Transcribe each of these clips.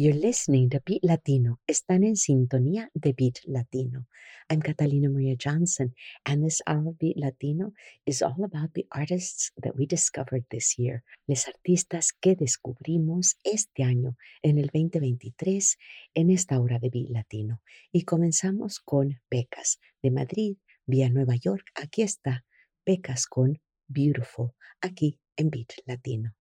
You're listening to Beat Latino. Están en sintonía de Beat Latino. I'm Catalina Maria Johnson, and this hour of Beat Latino is all about the artists that we discovered this year. Les artistas que descubrimos este año, en el 2023, en esta hora de Beat Latino. Y comenzamos con Pecas, de Madrid, vía Nueva York. Aquí está Pecas con Beautiful, aquí en Beat Latino.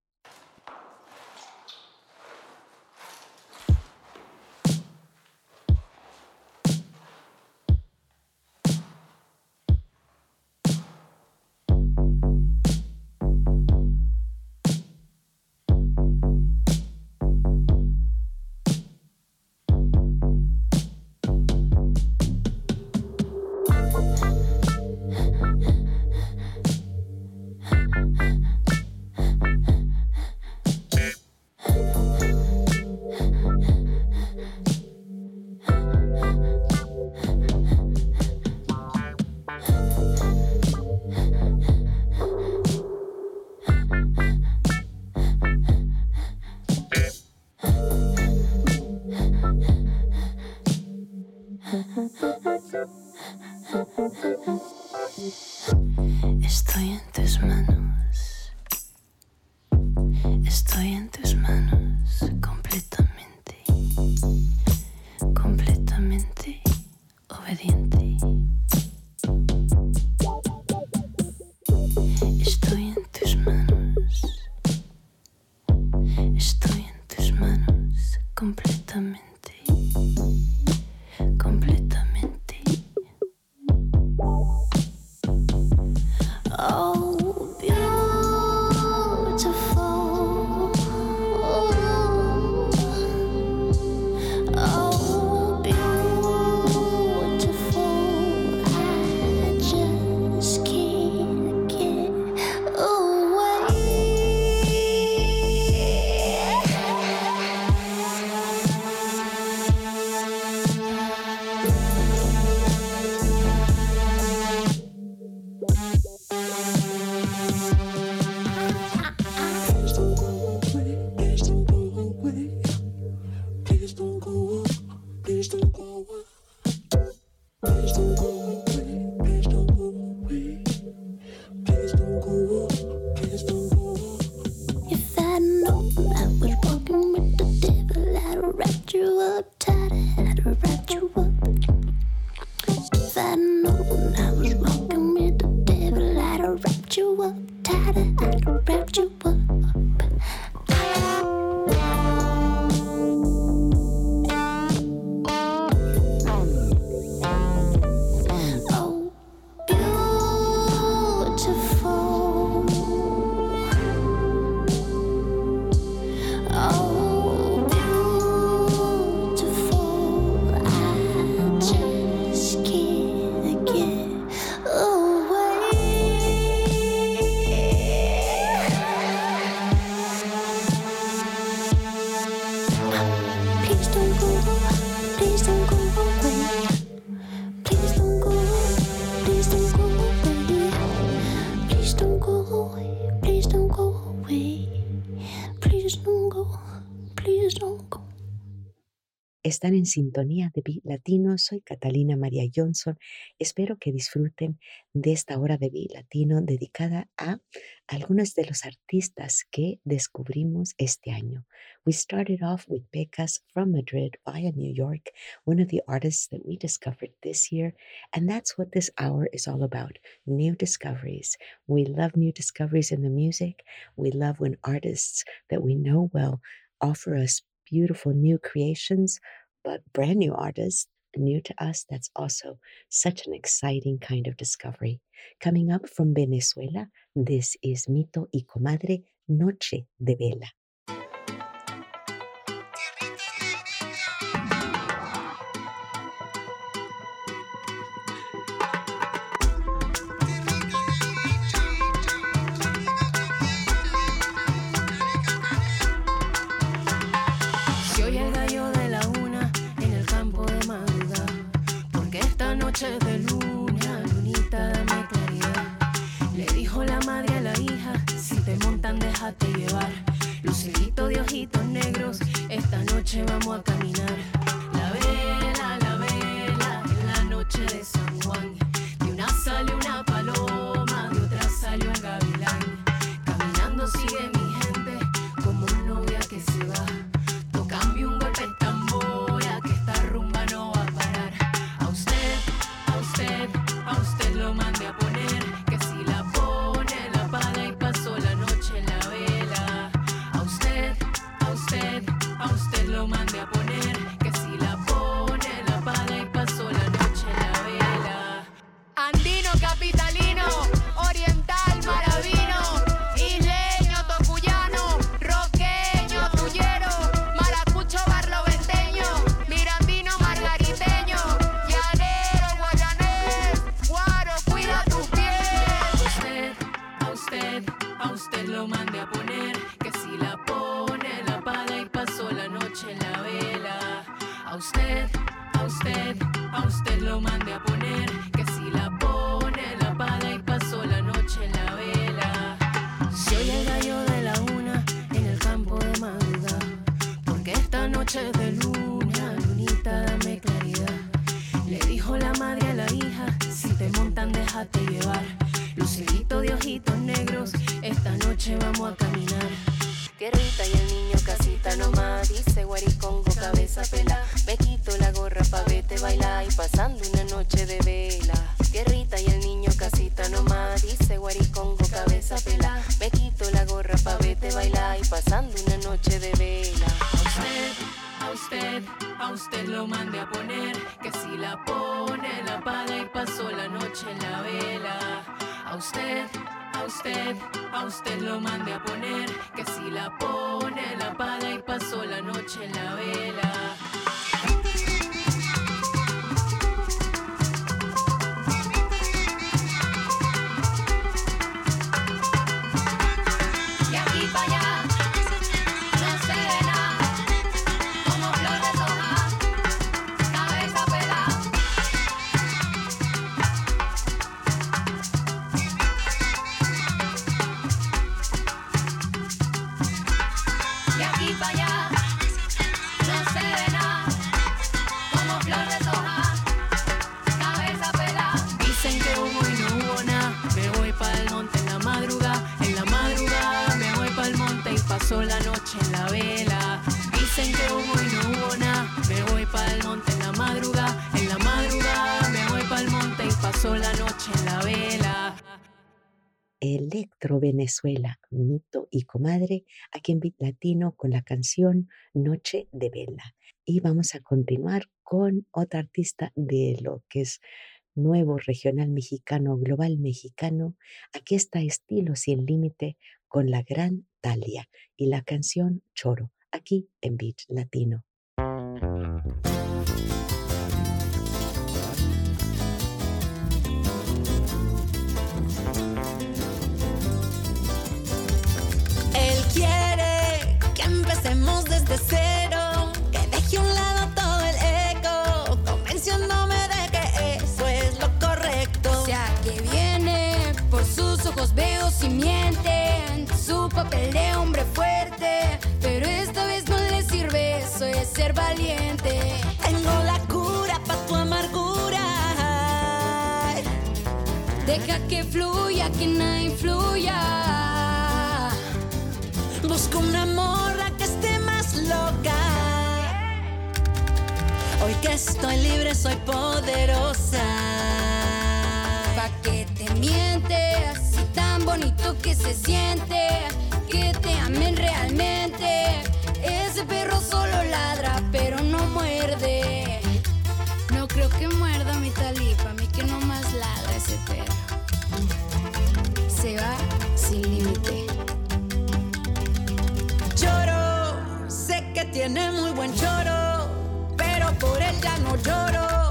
Están en sintonía de Beat Latino. Soy Catalina María Johnson. Espero que disfruten de esta hora de Beat Latino dedicada a algunos de los artistas que descubrimos este año. We started off with Becas from Madrid via New York, one of the artists that we discovered this year. And that's what this hour is all about new discoveries. We love new discoveries in the music. We love when artists that we know well offer us beautiful new creations, but brand new artists, new to us. That's also such an exciting kind of discovery. Coming up from Venezuela, this is Mito y Comadre Noche de Vela. Venezuela, Mito y Comadre, aquí en Bit Latino con la canción Noche de Vela. Y vamos a continuar con otra artista de lo que es nuevo regional mexicano, global mexicano. Aquí está Estilo Sin Límite con la gran Talia y la canción Choro, aquí en Beat Latino. que deje a un lado todo el eco, convenciéndome de que eso es lo correcto. Sea que viene, por sus ojos veo si su papel de hombre fuerte, pero esta vez no le sirve, eso ser valiente. Tengo la cura para tu amargura. Deja que fluya, que nada influya. Hoy que estoy libre soy poderosa. Pa' que te miente, así tan bonito que se siente, que te amen realmente. Ese perro solo ladra, pero no muerde. No creo que muerda mi talí, pa' mí que no más ladra ese perro. Se va sin límite. lloro.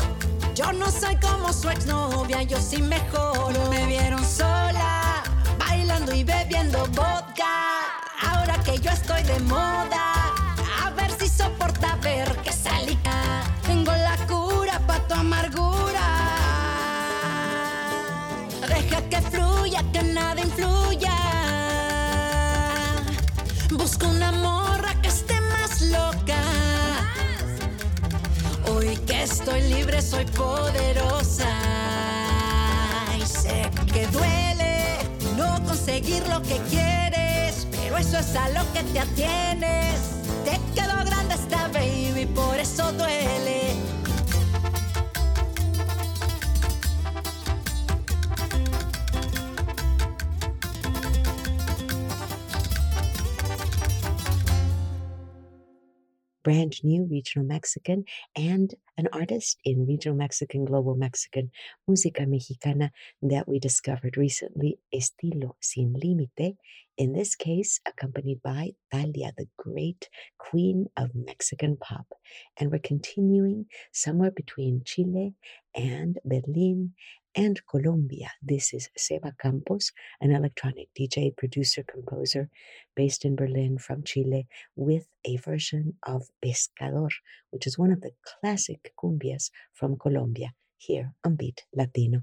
Yo no soy como su exnovia, yo sí mejoro. Me vieron sola, bailando y bebiendo vodka. Ahora que yo estoy de moda, a ver si soporta ver que salí. Tengo la cura pa' tu amargura. Deja que fluya, que nada influya. Busca un amor. Estoy libre, soy poderosa. Sé que duele no conseguir lo que quieres, pero eso es a lo que te atienes. Te quedó grande esta baby, por eso duele. brand new regional Mexican and an artist in regional Mexican, global Mexican, música mexicana that we discovered recently, Estilo Sin Límite, in this case, accompanied by Talia, the great queen of Mexican pop. And we're continuing somewhere between Chile and Berlin and Colombia. This is Seba Campos, an electronic DJ, producer, composer based in Berlin from Chile, with a version of Pescador, which is one of the classic cumbias from Colombia, here on Beat Latino.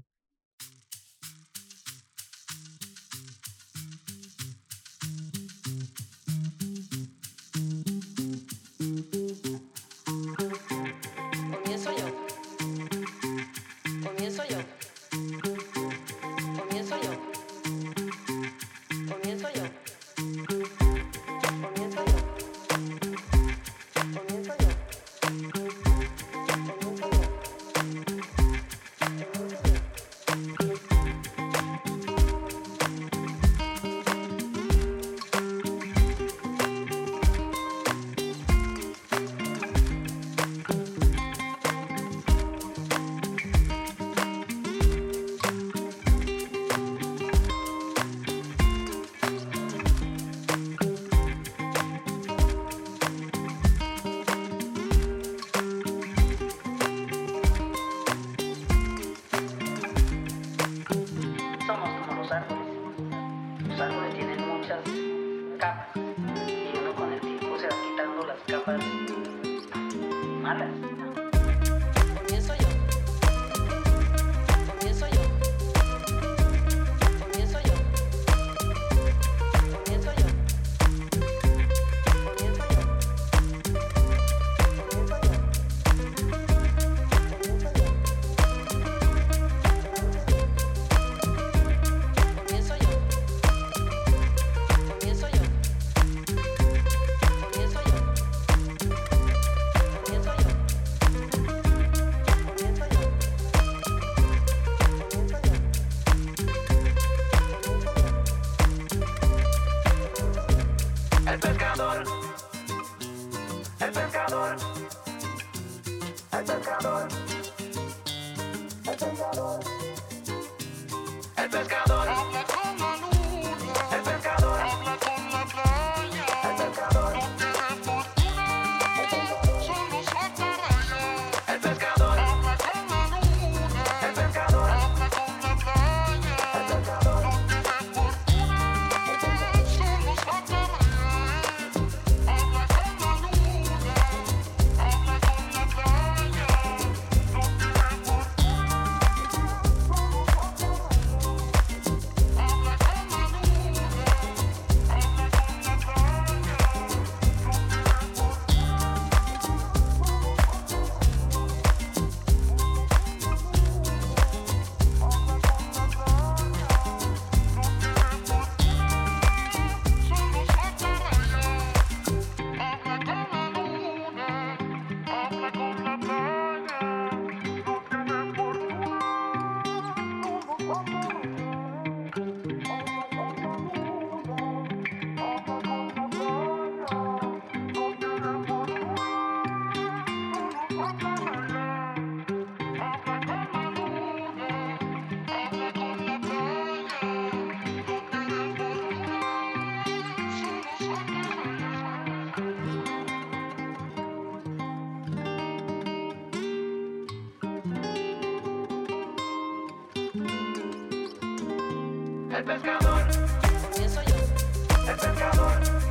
Comienzo yo.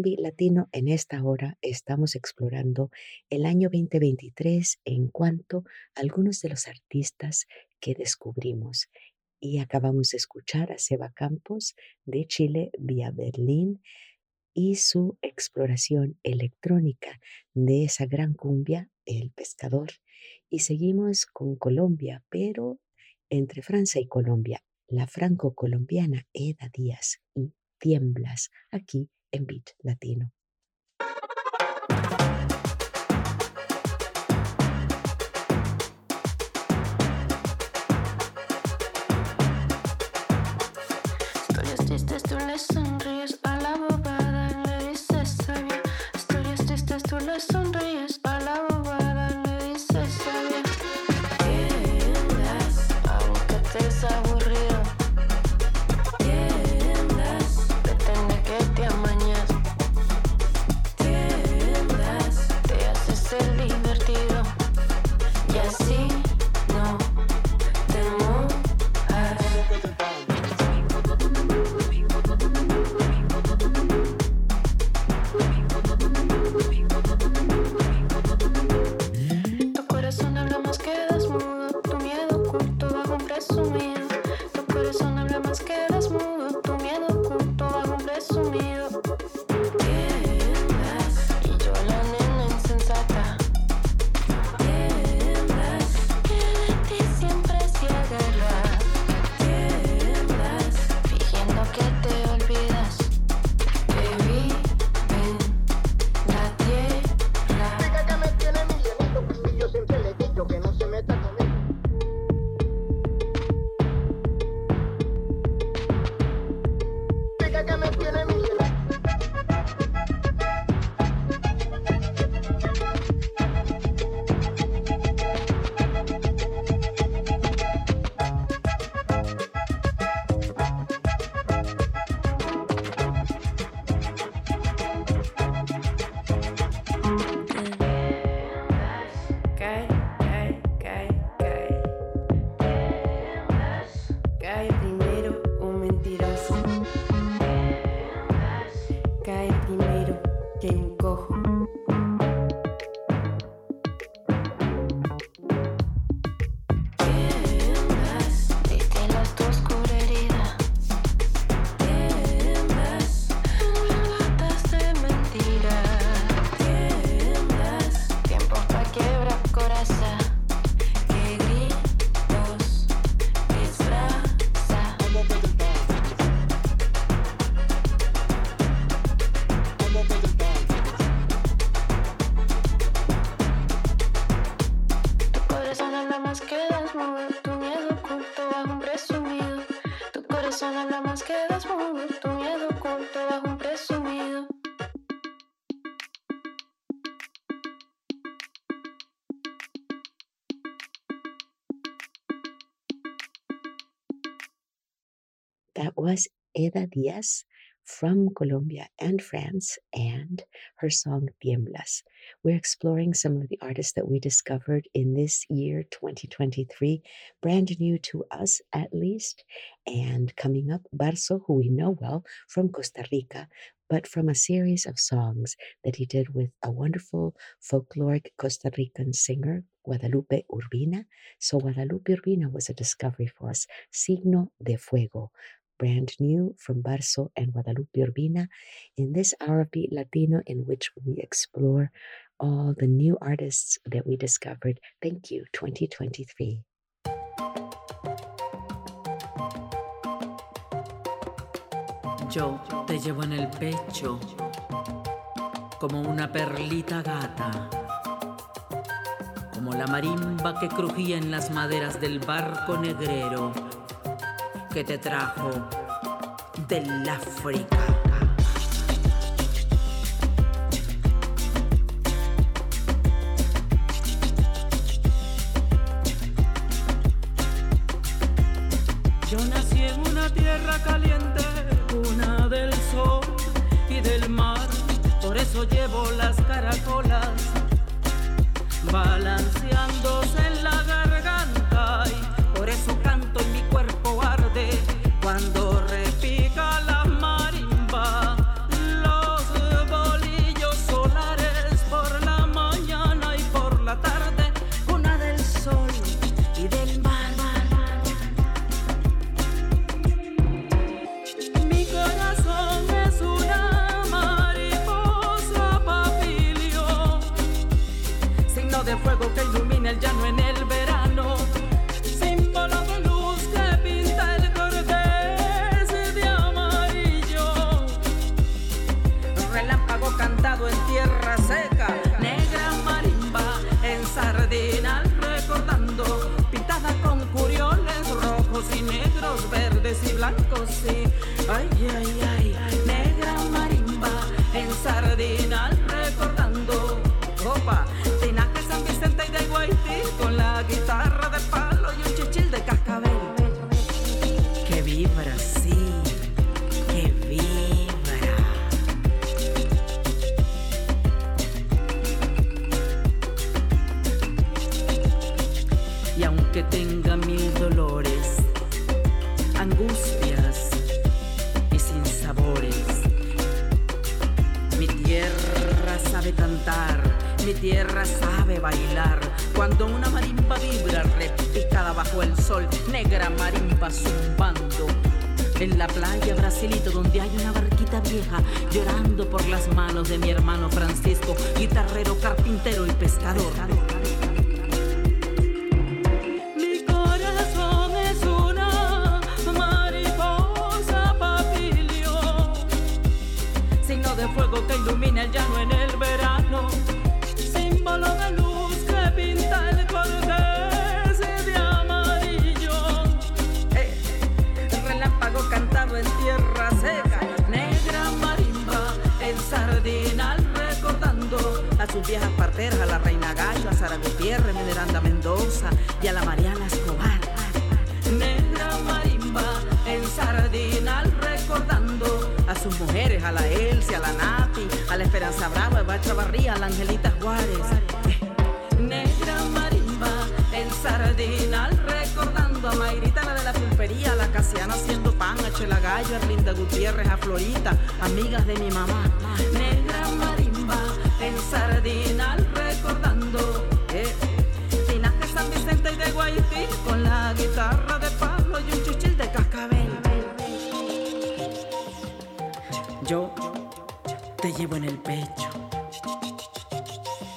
Latino, en esta hora, estamos explorando el año 2023 en cuanto a algunos de los artistas que descubrimos. Y acabamos de escuchar a Seba Campos de Chile vía Berlín y su exploración electrónica de esa gran cumbia, El Pescador. Y seguimos con Colombia, pero entre Francia y Colombia, la franco-colombiana Eda Díaz y Tiemblas, aquí en Beat Latino. That was Eda Diaz from Colombia and France and her song Tiemblas. We're exploring some of the artists that we discovered in this year, 2023, brand new to us at least. And coming up, Barso, who we know well from Costa Rica, but from a series of songs that he did with a wonderful folkloric Costa Rican singer, Guadalupe Urbina. So Guadalupe Urbina was a discovery for us. Signo de Fuego brand new from Barso and Guadalupe Urbina in this Beat Latino in which we explore all the new artists that we discovered. Thank you, 2023. Yo te llevo en el pecho como una perlita gata, como la marimba que crujía en las maderas del barco negrero que te trajo del África.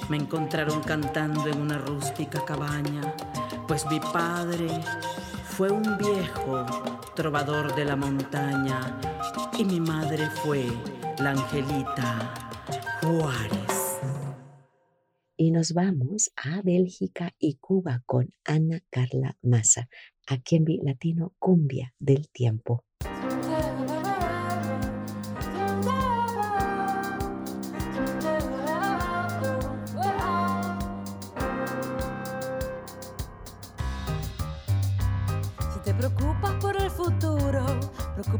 Me encontraron cantando en una rústica cabaña, pues mi padre fue un viejo trovador de la montaña y mi madre fue la angelita Juárez. Y nos vamos a Bélgica y Cuba con Ana Carla Massa, aquí en Latino Cumbia del Tiempo.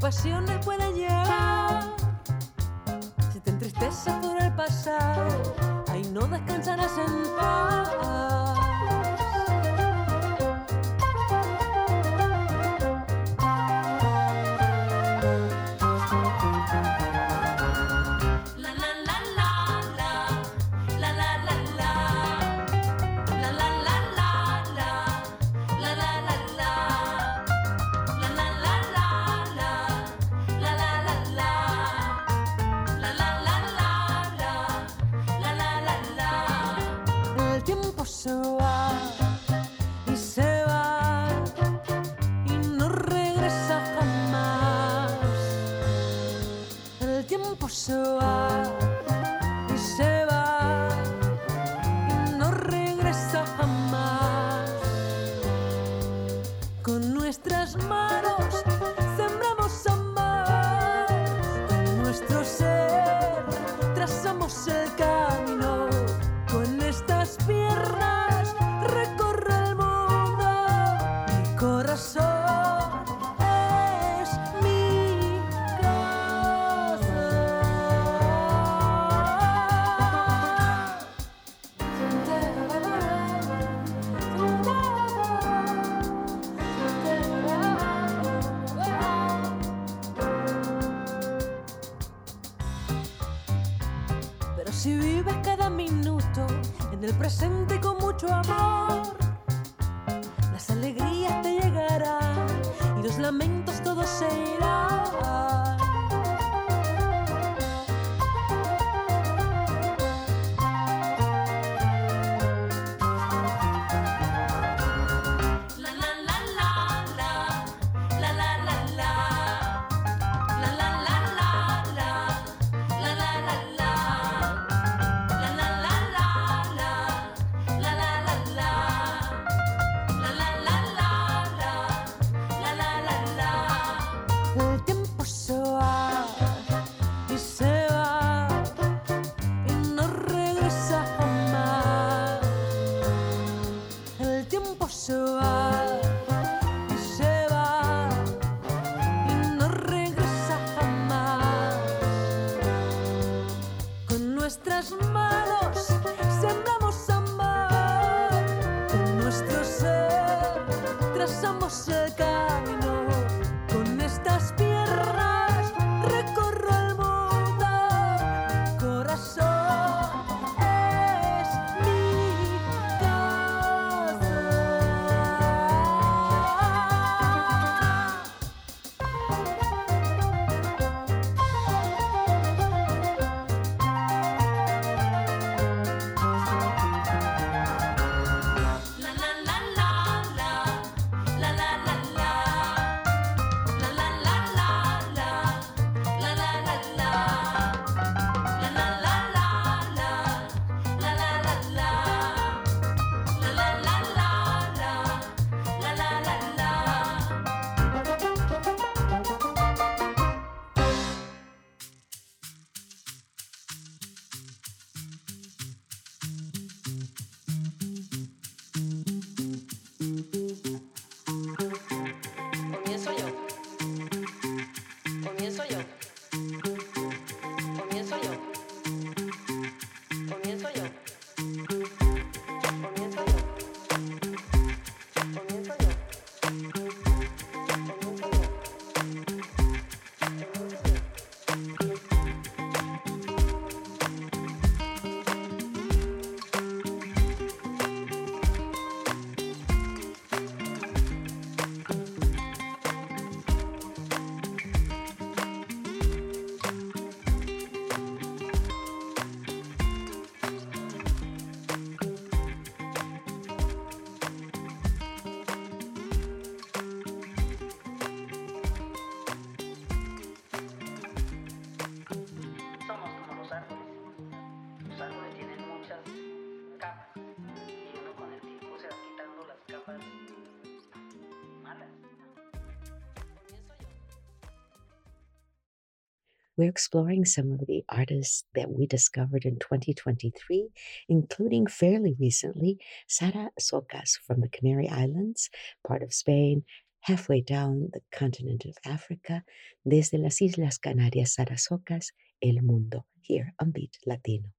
pasión We're exploring some of the artists that we discovered in 2023, including fairly recently Sara Socas from the Canary Islands, part of Spain, halfway down the continent of Africa, desde las Islas Canarias, Sara Socas, El Mundo, here on Beat Latino.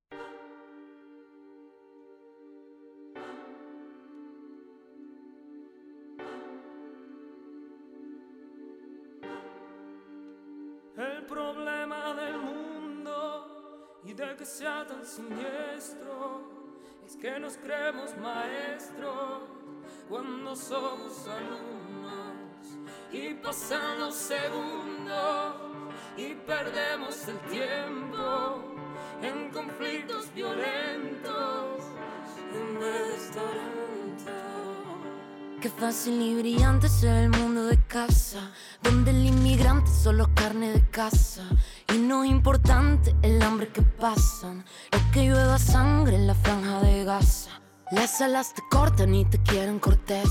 Siniestro es que nos creemos maestros cuando somos alumnos y pasan los segundos y perdemos el tiempo en conflictos violentos en vez. Qué fácil y brillante es el mundo de casa, donde el inmigrante solo carne de casa. Y no es importante el hambre que pasan, lo que llueva sangre en la franja de Gaza. Las alas te cortan y te quieren cortés.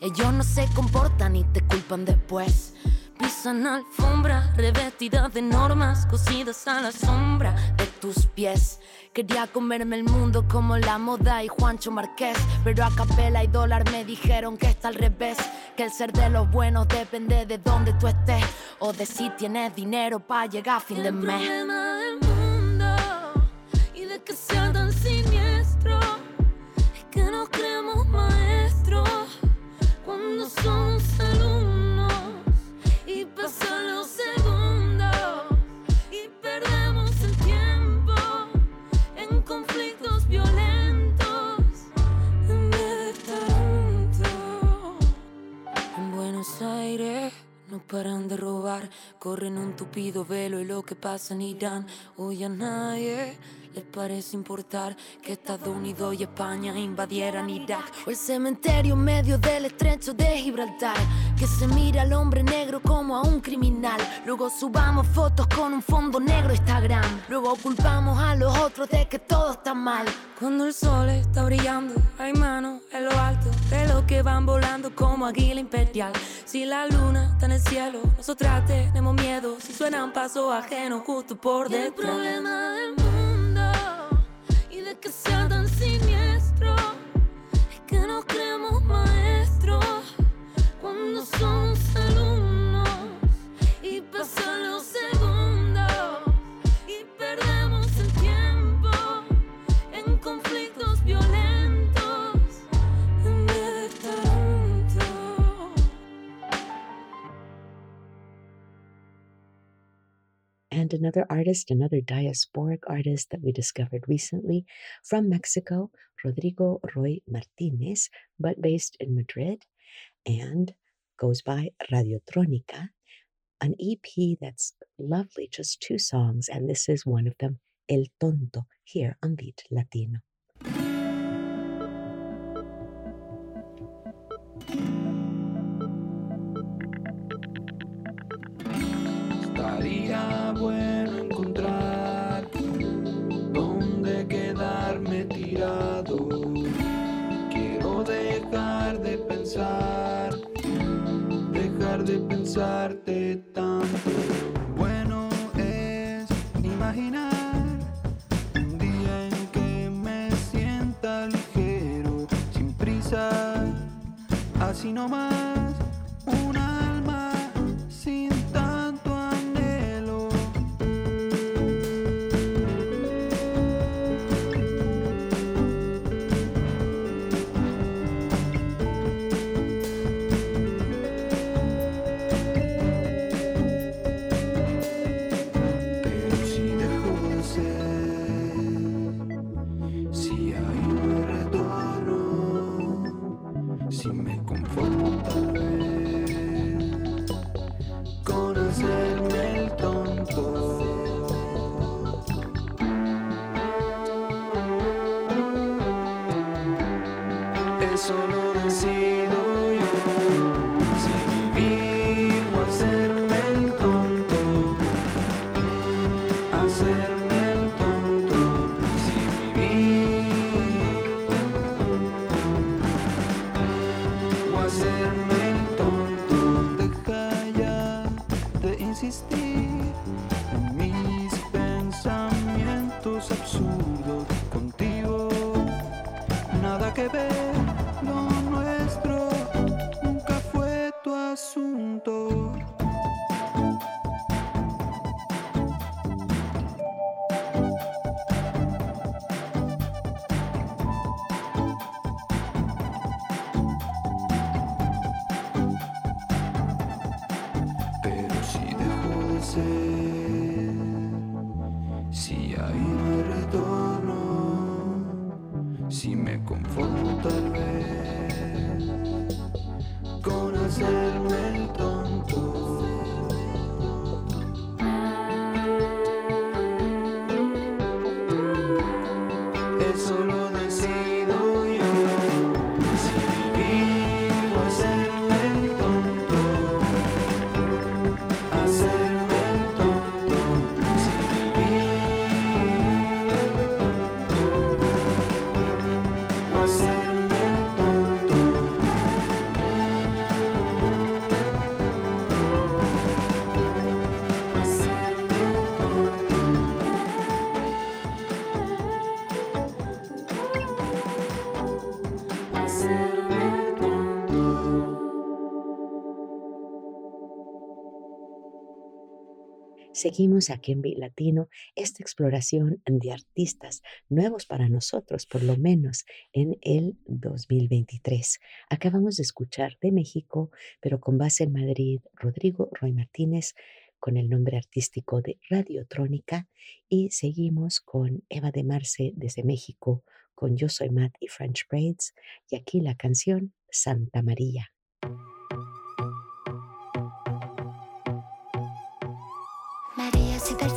Ellos no se comportan y te culpan después. Pisan alfombra revestida de normas cosidas a la sombra tus pies. Quería comerme el mundo como la moda y Juancho Marqués, pero a capela y dólar me dijeron que está al revés, que el ser de los buenos depende de dónde tú estés o de si tienes dinero para llegar a fin de El mes. problema del mundo y de que sea tupido velo y lo que pasa en Irán. Hoy a nadie les parece importar que Estados Unidos y España invadieran Irak. O el cementerio en medio del estrecho de Gibraltar, que se mira al hombre negro como a un criminal. Luego subamos fotos con un fondo negro Instagram. Luego culpamos a los otros de que todo está mal. Cuando el sol está brillando, hay manos en lo alto de los que van volando como águila imperial. Si la luna está en el cielo, nosotras tenemos miedo. Si suenan pasos ajenos justo por Y el detrás. problema del mundo y de que sea And another artist, another diasporic artist that we discovered recently from Mexico, Rodrigo Roy Martinez, but based in Madrid and goes by Radiotronica, an EP that's lovely, just two songs, and this is one of them, El Tonto, here on Beat Latino. De pensarte tanto. Bueno es imaginar un día en que me sienta ligero, sin prisa, así nomás. si ahí no retorno, si me conformo. Seguimos aquí en Bit Latino esta exploración de artistas nuevos para nosotros, por lo menos en el 2023. Acabamos de escuchar de México, pero con base en Madrid, Rodrigo Roy Martínez con el nombre artístico de Radiotrónica y seguimos con Eva de Marce desde México con Yo Soy Matt y French Braids y aquí la canción Santa María. si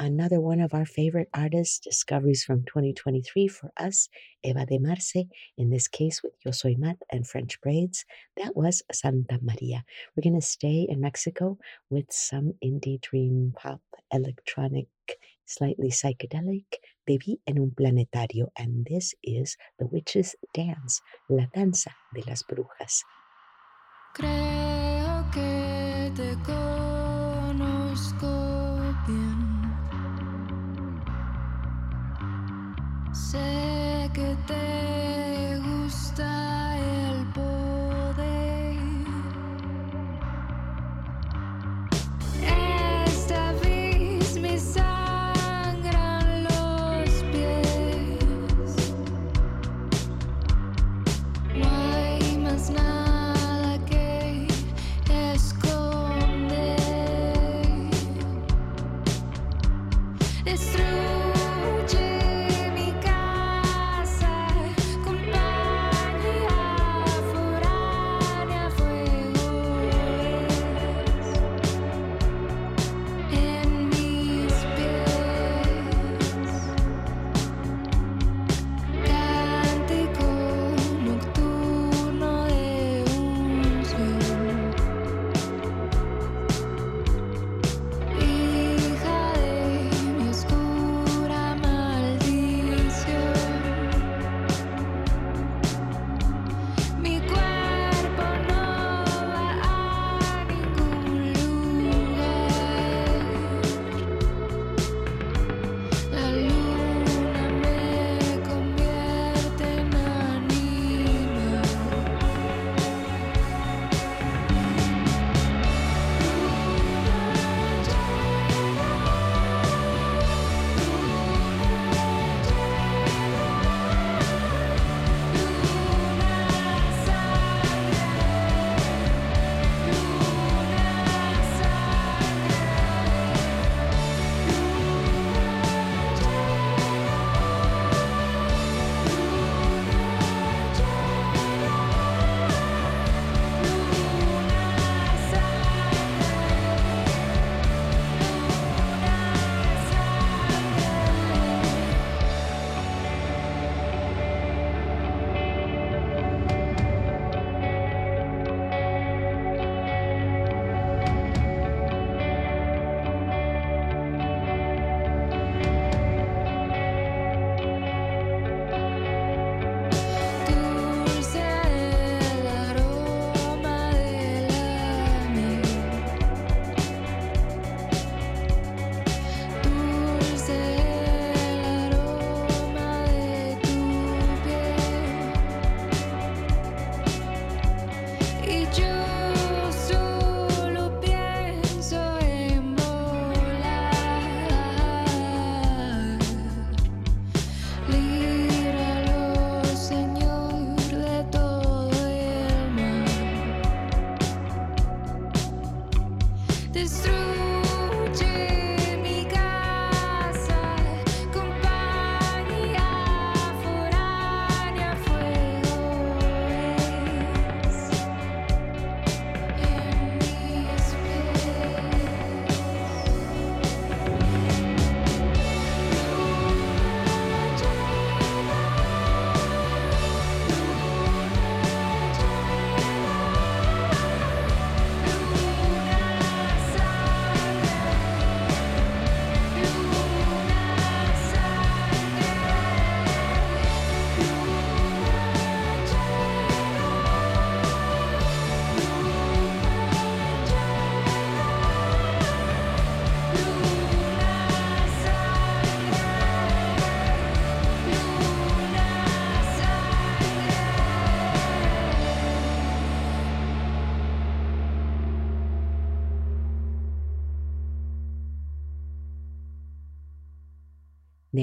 another one of our favorite artists, discoveries from 2023 for us, Eva de Marce, in this case with Yo Soy Mat and French Braids. That was Santa Maria. We're going to stay in Mexico with some indie dream pop, electronic, slightly psychedelic. Viví en un planetario, and this is The Witch's Dance, La Danza de las Brujas. Creo que te conozco Sé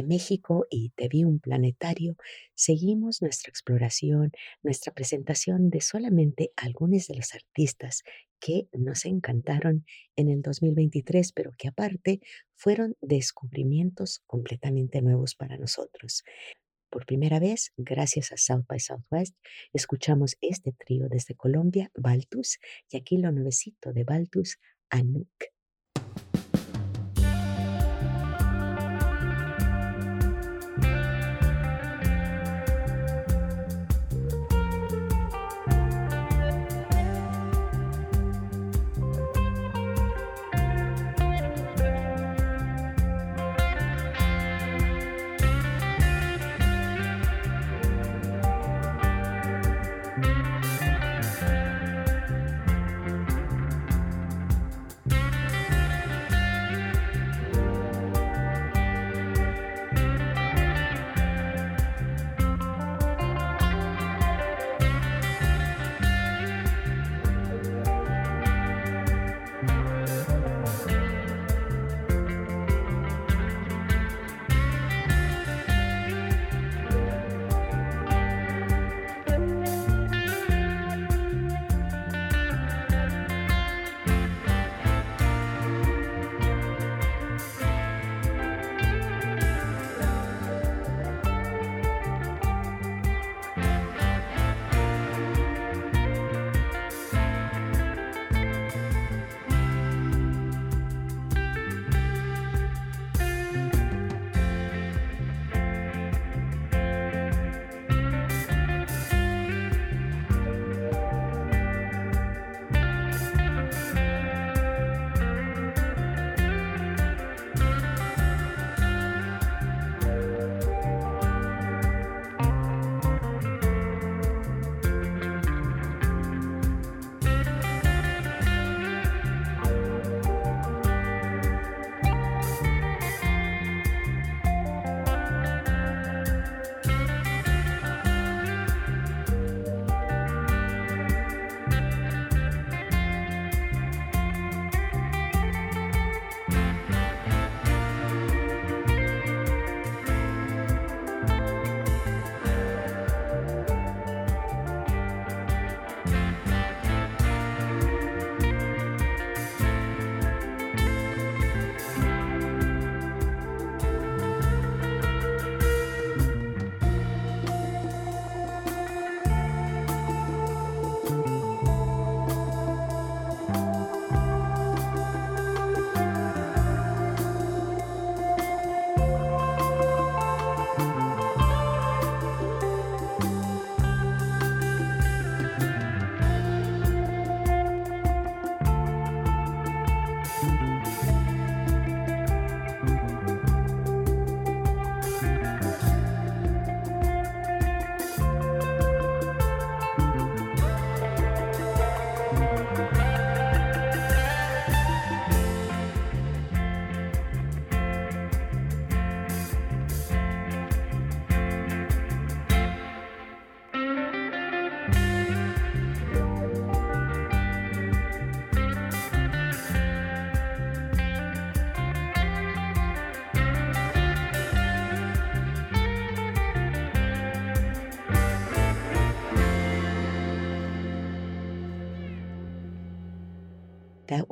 México y Te vi un planetario, seguimos nuestra exploración, nuestra presentación de solamente algunos de los artistas que nos encantaron en el 2023, pero que aparte fueron descubrimientos completamente nuevos para nosotros. Por primera vez, gracias a South by Southwest, escuchamos este trío desde Colombia, Baltus, y aquí lo nuevecito de Baltus, Anuk.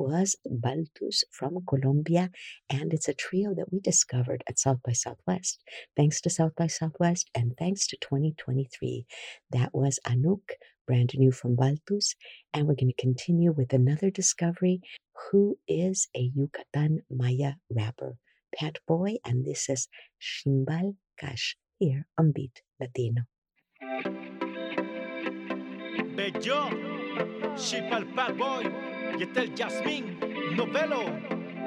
Was Baltus from Colombia, and it's a trio that we discovered at South by Southwest. Thanks to South by Southwest and thanks to 2023. That was Anouk, brand new from Baltus, and we're going to continue with another discovery who is a Yucatan Maya rapper, Pat Boy, and this is Shimbal Cash here on Beat Latino. Bello, Shipal Bad Boy, Yetel Jasmine, Novello,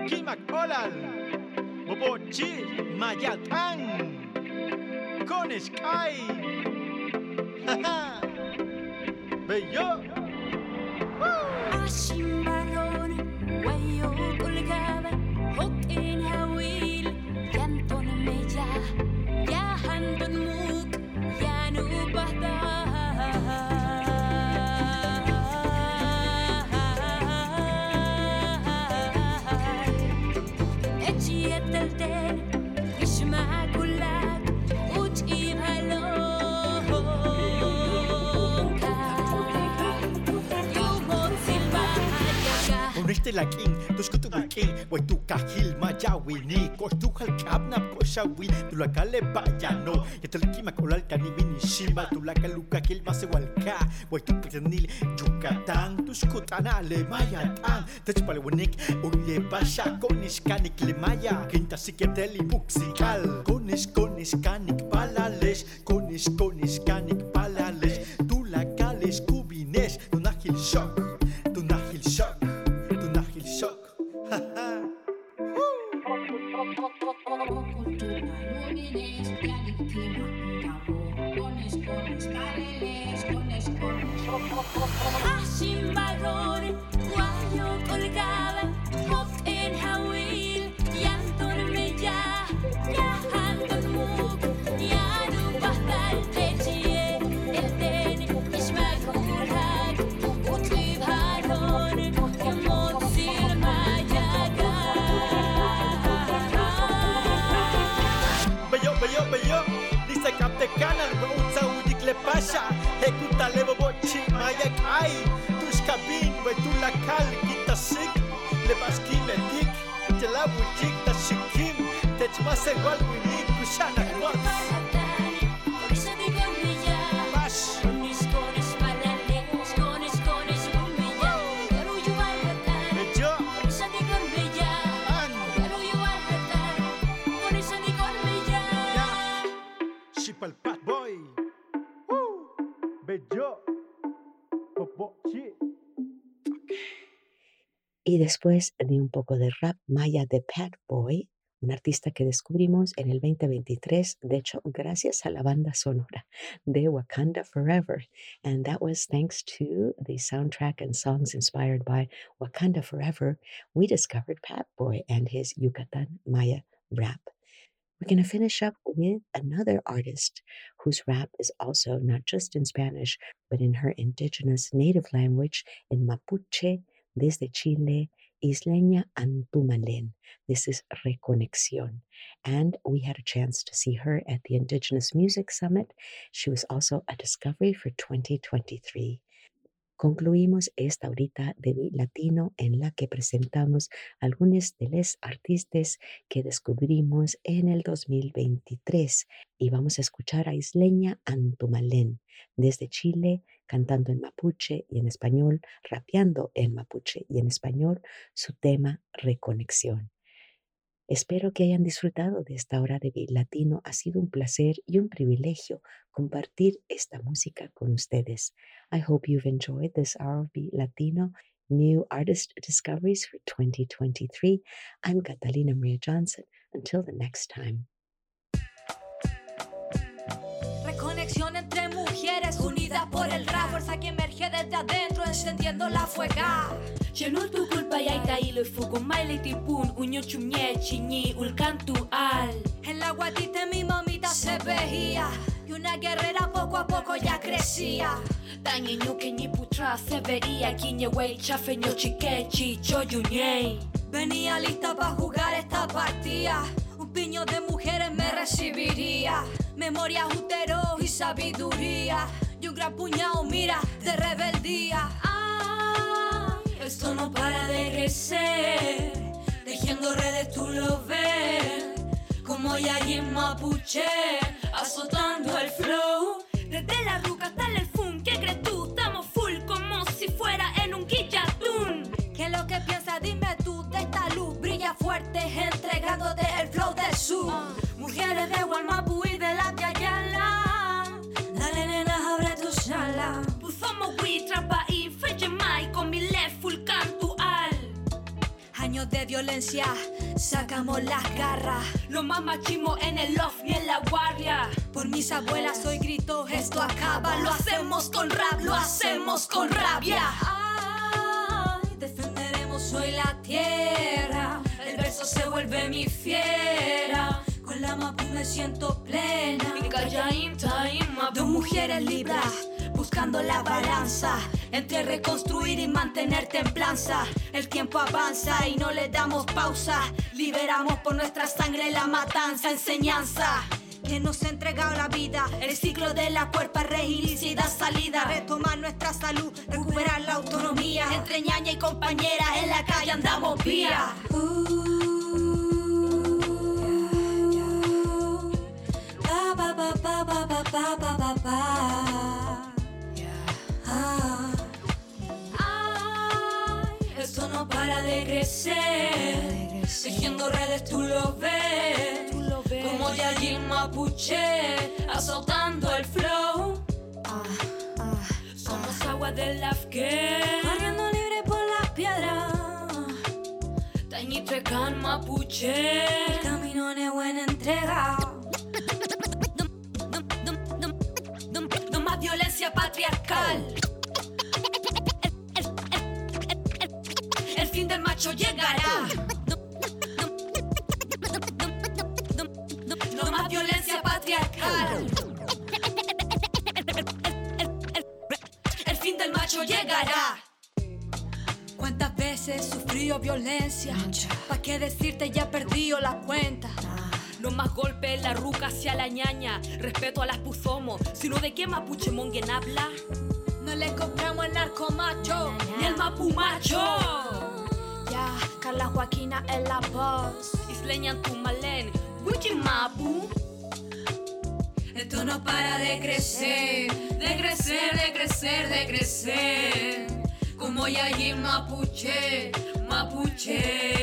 Kimak Olal, Bobochi, Mayatang, Konish Kai, Bello. Ashimaron, Wayo Kulga. Kima kolal kani mini shima, tu la kaluka kil mase walka, wai tu pitanil Yucatán, tu skutana le mayatán, te chpale wanik, uye basha konish kanik le maya, quinta siketeli muxikal, konish konish kanik palales, konish konish kanik palales, tu tekanër Vë uca u dikle pasha E ku ta levo boqi Ma jek aj Tu shkabin Vë tu la kal Kita shik Le bashkin e dik Të la bujik Ta shikim Të qma se gual bujik Kushana kërës después de un poco de rap maya de Pat Boy, un artista que descubrimos en el 2023, de hecho, gracias a la banda sonora de Wakanda Forever. And that was thanks to the soundtrack and songs inspired by Wakanda Forever, we discovered Pat Boy and his Yucatan Maya rap. We're going to finish up with another artist whose rap is also not just in Spanish, but in her indigenous native language in Mapuche, desde Chile, Isleña Antumalen. This is Reconexión. And we had a chance to see her at the Indigenous Music Summit. She was also a discovery for 2023. Concluimos esta horita de Latino en la que presentamos algunos de los artistas que descubrimos en el 2023 y vamos a escuchar a Isleña Antumalén desde Chile cantando en mapuche y en español, rapeando en mapuche y en español su tema Reconexión. Espero que hayan disfrutado de esta hora de Beat Latino. Ha sido un placer y un privilegio compartir esta música con ustedes. I hope you've enjoyed this hour of Beat Latino. New artist discoveries for 2023. I'm Catalina Maria Johnson. Until the next time. Encendiendo la fuega. Lleno tu culpa y ilo y fuku maile tipun unyo chumye chinyi ulkantu al En la guatita mi mamita se veía Y una guerrera poco a poco ya crecía. Tanye nyuke ni putra se veía kinye wei chafe nyo chikechi choyunye Venía lista para jugar esta partida. Un piño de mujeres me recibiría. Memoria, útero y sabiduría Y un gran puñado, mira, de rebeldía Ah, Esto no para de crecer, tejiendo redes tú lo ves. Como Yayin Mapuche, azotando el flow. Desde la ruca hasta el fun, ¿qué crees tú? Estamos full como si fuera en un guillatún. ¿Qué es lo que piensas? Dime tú de esta luz. Brilla fuerte, entregándote el flow del sur. Mujeres de Gualmapu Años de violencia, sacamos las garras. Lo más machismo en el loft y en la guardia. Por mis abuelas hoy grito, esto acaba. Lo hacemos con rap, lo hacemos con rabia. Ay, defenderemos hoy la tierra. El verso se vuelve mi fiera. Con la mapu me siento plena. Dos mujeres libres buscando la balanza entre reconstruir y mantener templanza. El tiempo avanza y no le damos pausa. Liberamos por nuestra sangre la matanza, enseñanza. Que nos ha entregado la vida, el ciclo de la cuerpa, dar salida, retomar nuestra salud, recuperar la autonomía. Entre ñaña y compañera en la calle andamos vía. No para de crecer. Tejiendo redes tú lo ves. Como Yayin Mapuche, azotando el flow. Somos agua del Afghan. Corriendo libre por las piedras. Tañitrecan Mapuche. El camino de buena entrega. No más violencia patriarcal. Del macho llegará. No más violencia patriarcal. El fin del macho llegará. ¿Cuántas veces he sufrido violencia? ¿Pa' qué decirte ya perdido la cuenta? No más golpes, la ruca hacia la ñaña. Respeto a las puzomos. Sino de qué mapuche mongen habla. No le compramos el narco macho. Ni el mapu Ya, Carla Joaquina en la voz. Isleñan Tumalén. Wichi mapu. Esto no para de crecer, de crecer, de crecer, de crecer. Como Yayin Mapuche, Mapuche.